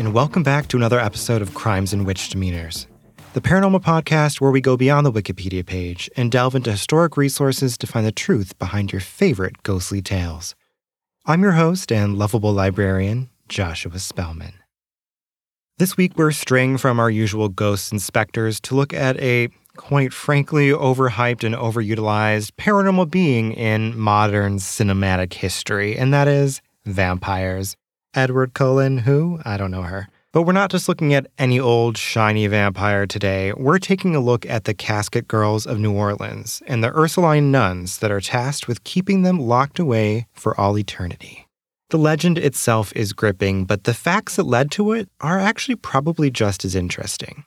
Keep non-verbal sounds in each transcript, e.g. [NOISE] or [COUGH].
and welcome back to another episode of Crimes and Witch Demeanors, the paranormal podcast where we go beyond the Wikipedia page and delve into historic resources to find the truth behind your favorite ghostly tales. I'm your host and lovable librarian, Joshua Spellman. This week, we're straying from our usual ghosts and specters to look at a quite frankly overhyped and overutilized paranormal being in modern cinematic history, and that is vampires. Edward Cullen, who? I don't know her. But we're not just looking at any old shiny vampire today. We're taking a look at the Casket Girls of New Orleans and the Ursuline nuns that are tasked with keeping them locked away for all eternity. The legend itself is gripping, but the facts that led to it are actually probably just as interesting.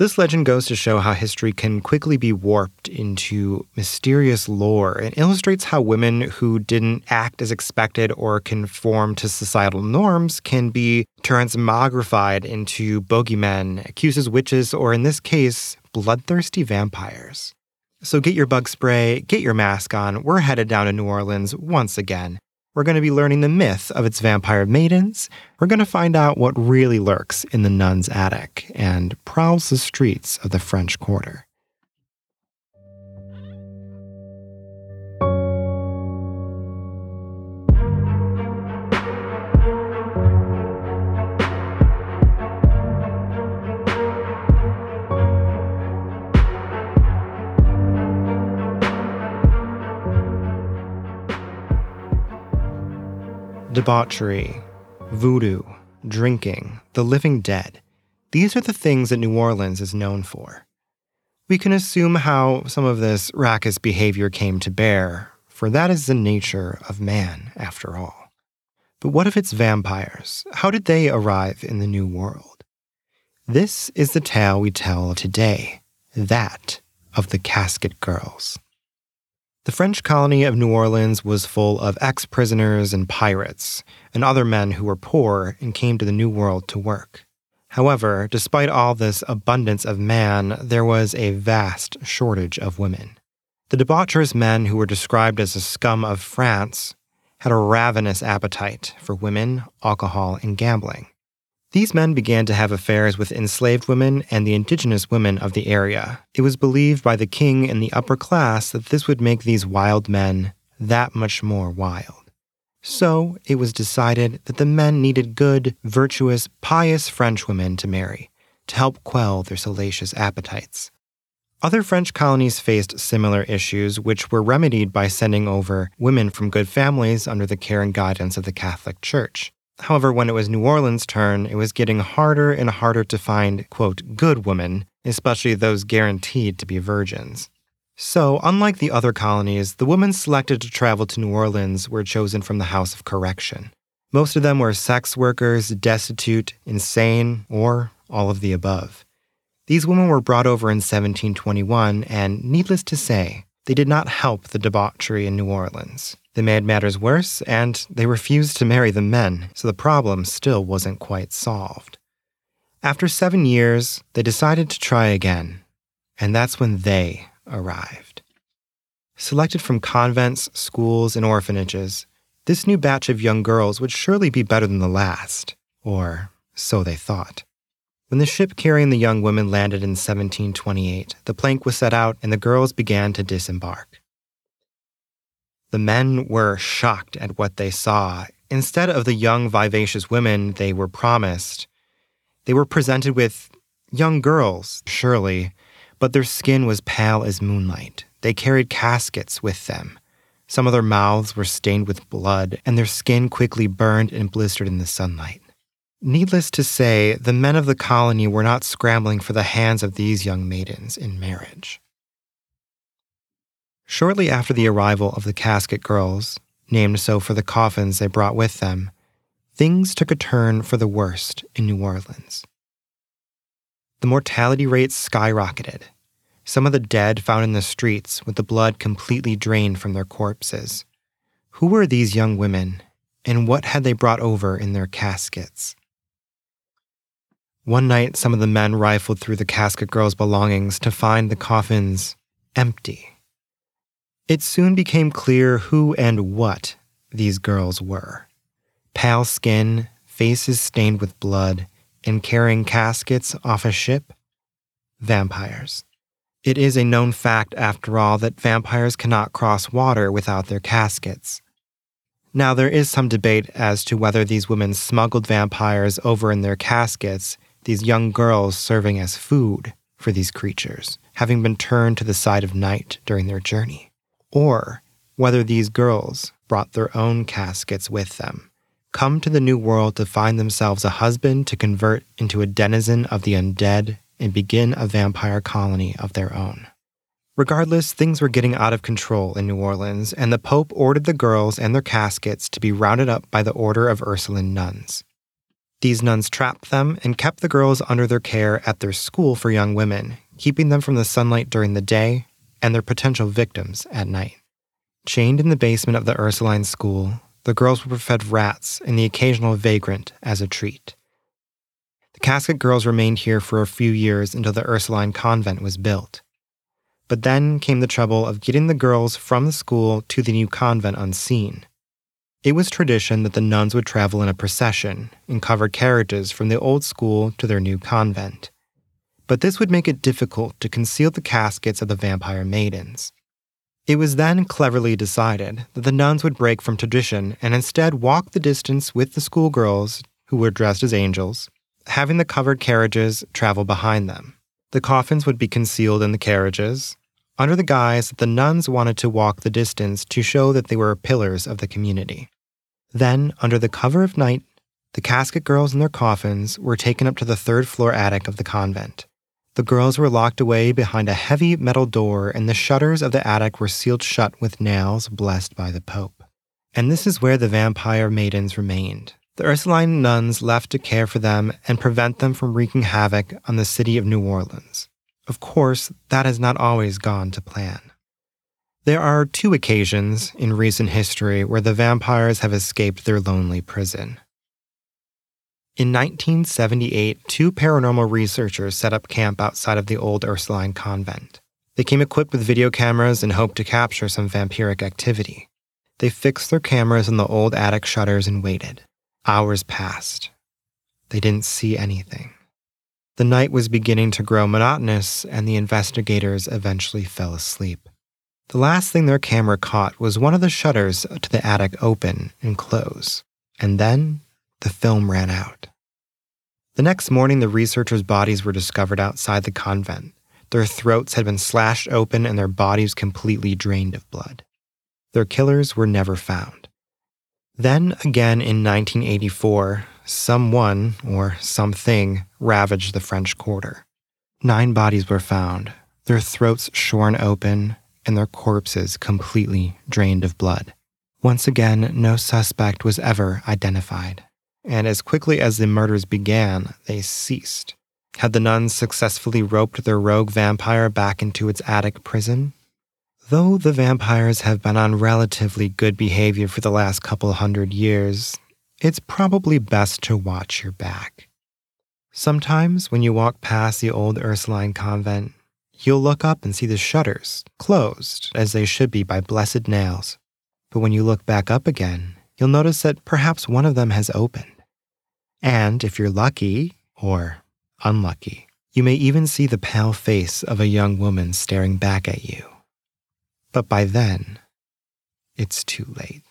This legend goes to show how history can quickly be warped into mysterious lore and illustrates how women who didn't act as expected or conform to societal norms can be transmogrified into bogeymen, accused as witches, or in this case, bloodthirsty vampires. So get your bug spray, get your mask on. We're headed down to New Orleans once again we're going to be learning the myth of its vampire maidens. We're going to find out what really lurks in the nun's attic and prowls the streets of the French Quarter. Debauchery, voodoo, drinking, the living dead. These are the things that New Orleans is known for. We can assume how some of this raucous behavior came to bear, for that is the nature of man, after all. But what if it's vampires? How did they arrive in the New World? This is the tale we tell today that of the Casket Girls. The French colony of New Orleans was full of ex prisoners and pirates, and other men who were poor and came to the New World to work. However, despite all this abundance of man, there was a vast shortage of women. The debaucherous men who were described as the scum of France had a ravenous appetite for women, alcohol, and gambling. These men began to have affairs with enslaved women and the indigenous women of the area. It was believed by the king and the upper class that this would make these wild men that much more wild. So it was decided that the men needed good, virtuous, pious French women to marry to help quell their salacious appetites. Other French colonies faced similar issues, which were remedied by sending over women from good families under the care and guidance of the Catholic Church. However, when it was New Orleans' turn, it was getting harder and harder to find, quote, good women, especially those guaranteed to be virgins. So, unlike the other colonies, the women selected to travel to New Orleans were chosen from the House of Correction. Most of them were sex workers, destitute, insane, or all of the above. These women were brought over in 1721, and needless to say, they did not help the debauchery in New Orleans. They made matters worse, and they refused to marry the men, so the problem still wasn't quite solved. After seven years, they decided to try again, and that's when they arrived. Selected from convents, schools, and orphanages, this new batch of young girls would surely be better than the last, or so they thought. When the ship carrying the young women landed in 1728, the plank was set out and the girls began to disembark. The men were shocked at what they saw. Instead of the young, vivacious women they were promised, they were presented with young girls, surely, but their skin was pale as moonlight. They carried caskets with them. Some of their mouths were stained with blood, and their skin quickly burned and blistered in the sunlight. Needless to say, the men of the colony were not scrambling for the hands of these young maidens in marriage. Shortly after the arrival of the casket girls, named so for the coffins they brought with them, things took a turn for the worst in New Orleans. The mortality rates skyrocketed. Some of the dead found in the streets with the blood completely drained from their corpses. Who were these young women, and what had they brought over in their caskets? One night, some of the men rifled through the casket girls' belongings to find the coffins empty. It soon became clear who and what these girls were pale skin, faces stained with blood, and carrying caskets off a ship? Vampires. It is a known fact, after all, that vampires cannot cross water without their caskets. Now, there is some debate as to whether these women smuggled vampires over in their caskets, these young girls serving as food for these creatures, having been turned to the side of night during their journey, or whether these girls brought their own caskets with them, come to the new world to find themselves a husband to convert into a denizen of the undead and begin a vampire colony of their own. Regardless, things were getting out of control in New Orleans, and the Pope ordered the girls and their caskets to be rounded up by the Order of Ursuline nuns. These nuns trapped them and kept the girls under their care at their school for young women, keeping them from the sunlight during the day and their potential victims at night. Chained in the basement of the Ursuline school, the girls were fed rats and the occasional vagrant as a treat. The casket girls remained here for a few years until the Ursuline convent was built. But then came the trouble of getting the girls from the school to the new convent unseen. It was tradition that the nuns would travel in a procession in covered carriages from the old school to their new convent. But this would make it difficult to conceal the caskets of the vampire maidens. It was then cleverly decided that the nuns would break from tradition and instead walk the distance with the schoolgirls, who were dressed as angels, having the covered carriages travel behind them. The coffins would be concealed in the carriages, under the guise that the nuns wanted to walk the distance to show that they were pillars of the community. Then, under the cover of night, the casket girls in their coffins were taken up to the third floor attic of the convent. The girls were locked away behind a heavy metal door, and the shutters of the attic were sealed shut with nails blessed by the Pope. And this is where the vampire maidens remained, the Ursuline nuns left to care for them and prevent them from wreaking havoc on the city of New Orleans. Of course, that has not always gone to plan. There are two occasions in recent history where the vampires have escaped their lonely prison. In 1978, two paranormal researchers set up camp outside of the old Ursuline convent. They came equipped with video cameras and hoped to capture some vampiric activity. They fixed their cameras on the old attic shutters and waited. Hours passed. They didn't see anything. The night was beginning to grow monotonous, and the investigators eventually fell asleep. The last thing their camera caught was one of the shutters to the attic open and close, and then the film ran out. The next morning, the researchers' bodies were discovered outside the convent. Their throats had been slashed open and their bodies completely drained of blood. Their killers were never found. Then again in 1984, someone or something ravaged the French Quarter. Nine bodies were found, their throats shorn open, and their corpses completely drained of blood. Once again, no suspect was ever identified. And as quickly as the murders began, they ceased. Had the nuns successfully roped their rogue vampire back into its attic prison? Though the vampires have been on relatively good behavior for the last couple hundred years, it's probably best to watch your back. Sometimes when you walk past the old Ursuline convent, you'll look up and see the shutters closed as they should be by blessed nails. But when you look back up again, you'll notice that perhaps one of them has opened. And if you're lucky, or unlucky, you may even see the pale face of a young woman staring back at you. But by then, it's too late.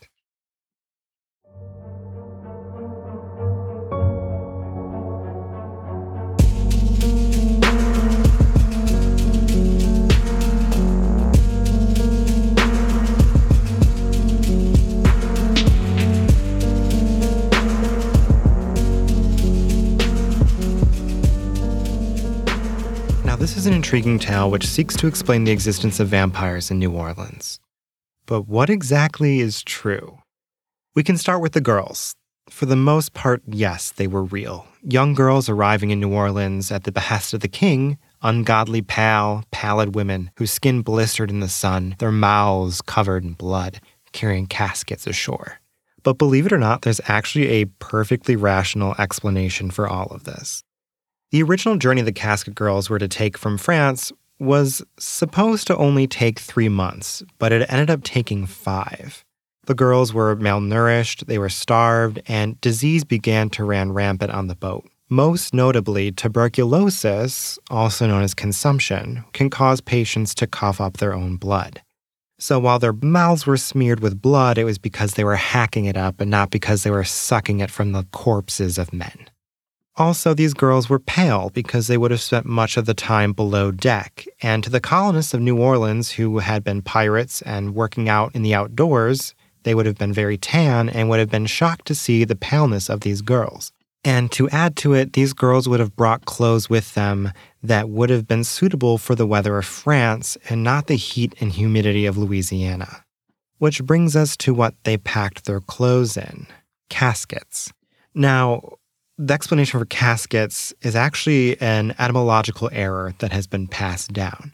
Intriguing tale which seeks to explain the existence of vampires in New Orleans. But what exactly is true? We can start with the girls. For the most part, yes, they were real. Young girls arriving in New Orleans at the behest of the king, ungodly pale, pallid women whose skin blistered in the sun, their mouths covered in blood, carrying caskets ashore. But believe it or not, there's actually a perfectly rational explanation for all of this. The original journey the Casket Girls were to take from France was supposed to only take three months, but it ended up taking five. The girls were malnourished, they were starved, and disease began to run rampant on the boat. Most notably, tuberculosis, also known as consumption, can cause patients to cough up their own blood. So while their mouths were smeared with blood, it was because they were hacking it up and not because they were sucking it from the corpses of men. Also, these girls were pale because they would have spent much of the time below deck. And to the colonists of New Orleans who had been pirates and working out in the outdoors, they would have been very tan and would have been shocked to see the paleness of these girls. And to add to it, these girls would have brought clothes with them that would have been suitable for the weather of France and not the heat and humidity of Louisiana. Which brings us to what they packed their clothes in caskets. Now, the explanation for caskets is actually an etymological error that has been passed down.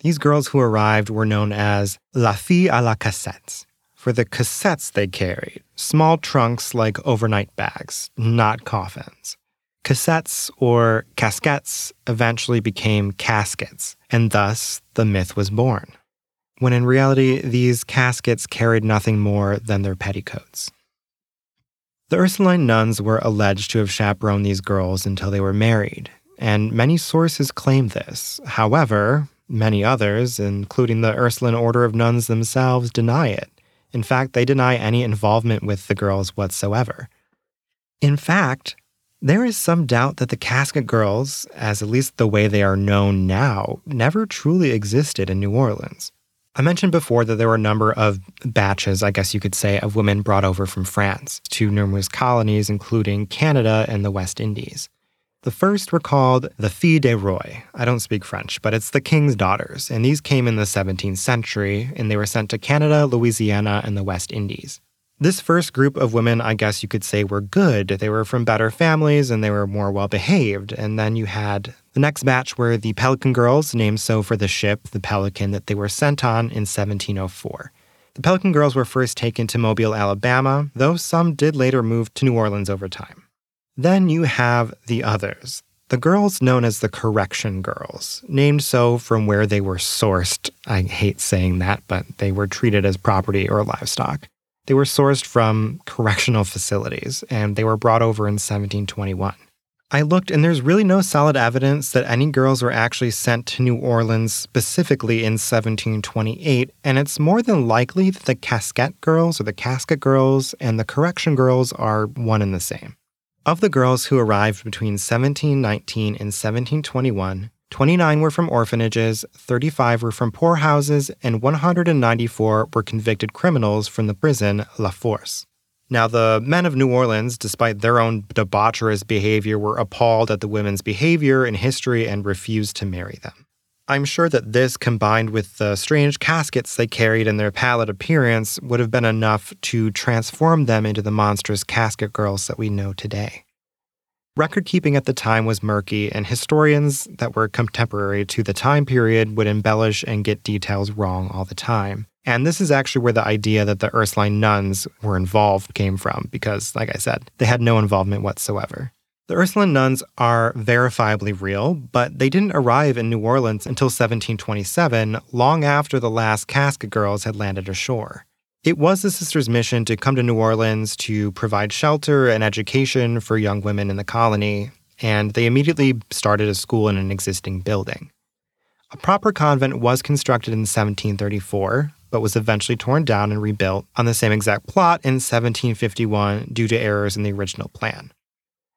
These girls who arrived were known as la fille à la cassette, for the cassettes they carried, small trunks like overnight bags, not coffins. Cassettes or casquettes eventually became caskets, and thus the myth was born. When in reality, these caskets carried nothing more than their petticoats. The Ursuline nuns were alleged to have chaperoned these girls until they were married, and many sources claim this. However, many others, including the Ursuline Order of Nuns themselves, deny it. In fact, they deny any involvement with the girls whatsoever. In fact, there is some doubt that the Casket Girls, as at least the way they are known now, never truly existed in New Orleans. I mentioned before that there were a number of batches, I guess you could say, of women brought over from France to numerous colonies, including Canada and the West Indies. The first were called the Filles des Rois. I don't speak French, but it's the king's daughters, and these came in the 17th century, and they were sent to Canada, Louisiana, and the West Indies. This first group of women, I guess you could say, were good. They were from better families and they were more well behaved. And then you had the next batch were the Pelican Girls, named so for the ship, the Pelican, that they were sent on in 1704. The Pelican Girls were first taken to Mobile, Alabama, though some did later move to New Orleans over time. Then you have the others, the girls known as the correction girls, named so from where they were sourced. I hate saying that, but they were treated as property or livestock. They were sourced from correctional facilities and they were brought over in 1721. I looked and there's really no solid evidence that any girls were actually sent to New Orleans specifically in 1728, and it's more than likely that the casquette girls or the casket girls and the correction girls are one and the same. Of the girls who arrived between 1719 and 1721, 29 were from orphanages, 35 were from poorhouses, and 194 were convicted criminals from the prison La Force. Now, the men of New Orleans, despite their own debaucherous behavior, were appalled at the women's behavior and history and refused to marry them. I'm sure that this, combined with the strange caskets they carried and their pallid appearance, would have been enough to transform them into the monstrous casket girls that we know today. Record keeping at the time was murky, and historians that were contemporary to the time period would embellish and get details wrong all the time. And this is actually where the idea that the Ursuline nuns were involved came from, because, like I said, they had no involvement whatsoever. The Ursuline nuns are verifiably real, but they didn't arrive in New Orleans until 1727, long after the last casket girls had landed ashore. It was the sisters' mission to come to New Orleans to provide shelter and education for young women in the colony, and they immediately started a school in an existing building. A proper convent was constructed in 1734, but was eventually torn down and rebuilt on the same exact plot in 1751 due to errors in the original plan.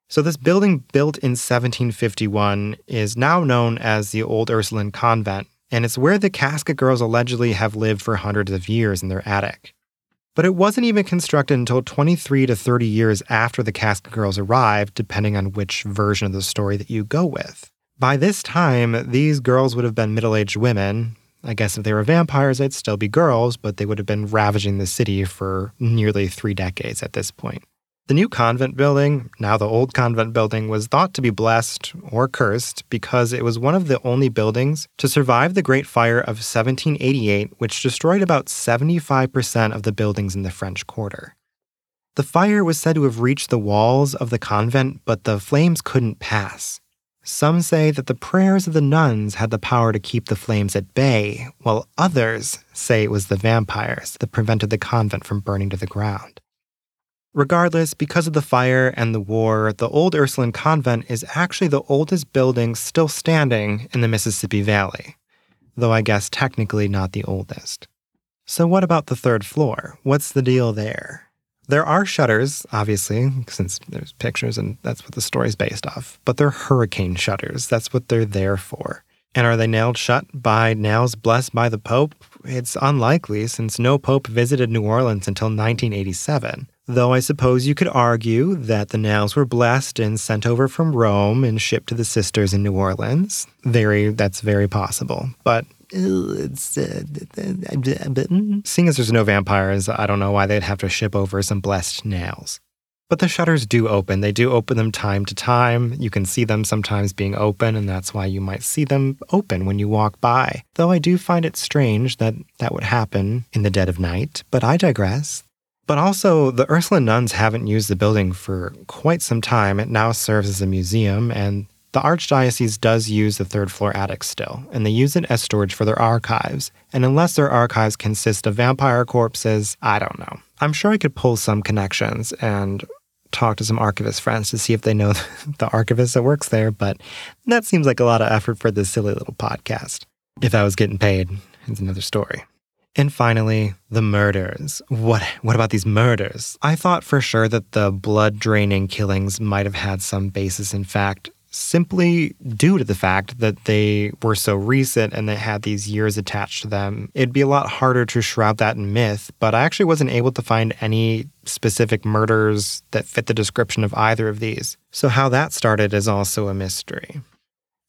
So, this building built in 1751 is now known as the Old Ursuline Convent, and it's where the Casket Girls allegedly have lived for hundreds of years in their attic. But it wasn't even constructed until 23 to 30 years after the Casket Girls arrived, depending on which version of the story that you go with. By this time, these girls would have been middle aged women. I guess if they were vampires, they'd still be girls, but they would have been ravaging the city for nearly three decades at this point. The new convent building, now the old convent building, was thought to be blessed or cursed because it was one of the only buildings to survive the Great Fire of 1788, which destroyed about 75% of the buildings in the French Quarter. The fire was said to have reached the walls of the convent, but the flames couldn't pass. Some say that the prayers of the nuns had the power to keep the flames at bay, while others say it was the vampires that prevented the convent from burning to the ground. Regardless, because of the fire and the war, the old Ursuline convent is actually the oldest building still standing in the Mississippi Valley, though I guess technically not the oldest. So, what about the third floor? What's the deal there? There are shutters, obviously, since there's pictures and that's what the story's based off, but they're hurricane shutters. That's what they're there for. And are they nailed shut by nails blessed by the Pope? It's unlikely since no Pope visited New Orleans until 1987. Though I suppose you could argue that the nails were blessed and sent over from Rome and shipped to the sisters in New Orleans. Very, that's very possible. But it's, uh, seeing as there's no vampires, I don't know why they'd have to ship over some blessed nails. But the shutters do open. They do open them time to time. You can see them sometimes being open, and that's why you might see them open when you walk by. Though I do find it strange that that would happen in the dead of night, but I digress. But also, the Ursuline nuns haven't used the building for quite some time. It now serves as a museum, and the Archdiocese does use the third floor attic still, and they use it as storage for their archives. And unless their archives consist of vampire corpses, I don't know. I'm sure I could pull some connections and talk to some archivist friends to see if they know [LAUGHS] the archivist that works there, but that seems like a lot of effort for this silly little podcast. If I was getting paid, it's another story. And finally, the murders. What what about these murders? I thought for sure that the blood draining killings might have had some basis in fact, simply due to the fact that they were so recent and they had these years attached to them. It'd be a lot harder to shroud that in myth, but I actually wasn't able to find any specific murders that fit the description of either of these. So how that started is also a mystery.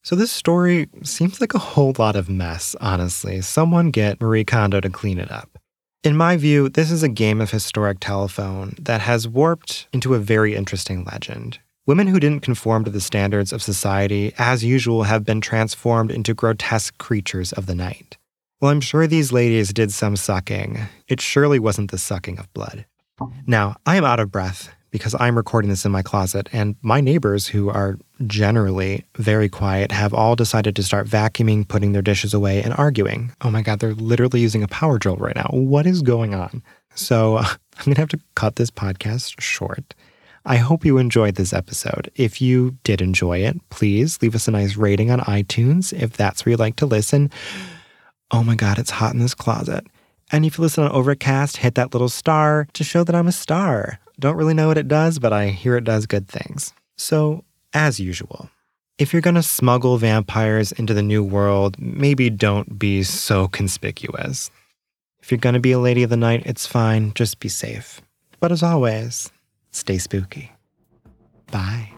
So, this story seems like a whole lot of mess, honestly. Someone get Marie Kondo to clean it up. In my view, this is a game of historic telephone that has warped into a very interesting legend. Women who didn't conform to the standards of society, as usual, have been transformed into grotesque creatures of the night. Well, I'm sure these ladies did some sucking. It surely wasn't the sucking of blood. Now, I am out of breath because I'm recording this in my closet, and my neighbors, who are generally very quiet, have all decided to start vacuuming, putting their dishes away, and arguing. Oh my God, they're literally using a power drill right now. What is going on? So [LAUGHS] I'm going to have to cut this podcast short. I hope you enjoyed this episode. If you did enjoy it, please leave us a nice rating on iTunes if that's where you like to listen. Oh my God, it's hot in this closet. And if you listen on Overcast, hit that little star to show that I'm a star. Don't really know what it does, but I hear it does good things. So, as usual, if you're going to smuggle vampires into the new world, maybe don't be so conspicuous. If you're going to be a lady of the night, it's fine, just be safe. But as always, stay spooky. Bye.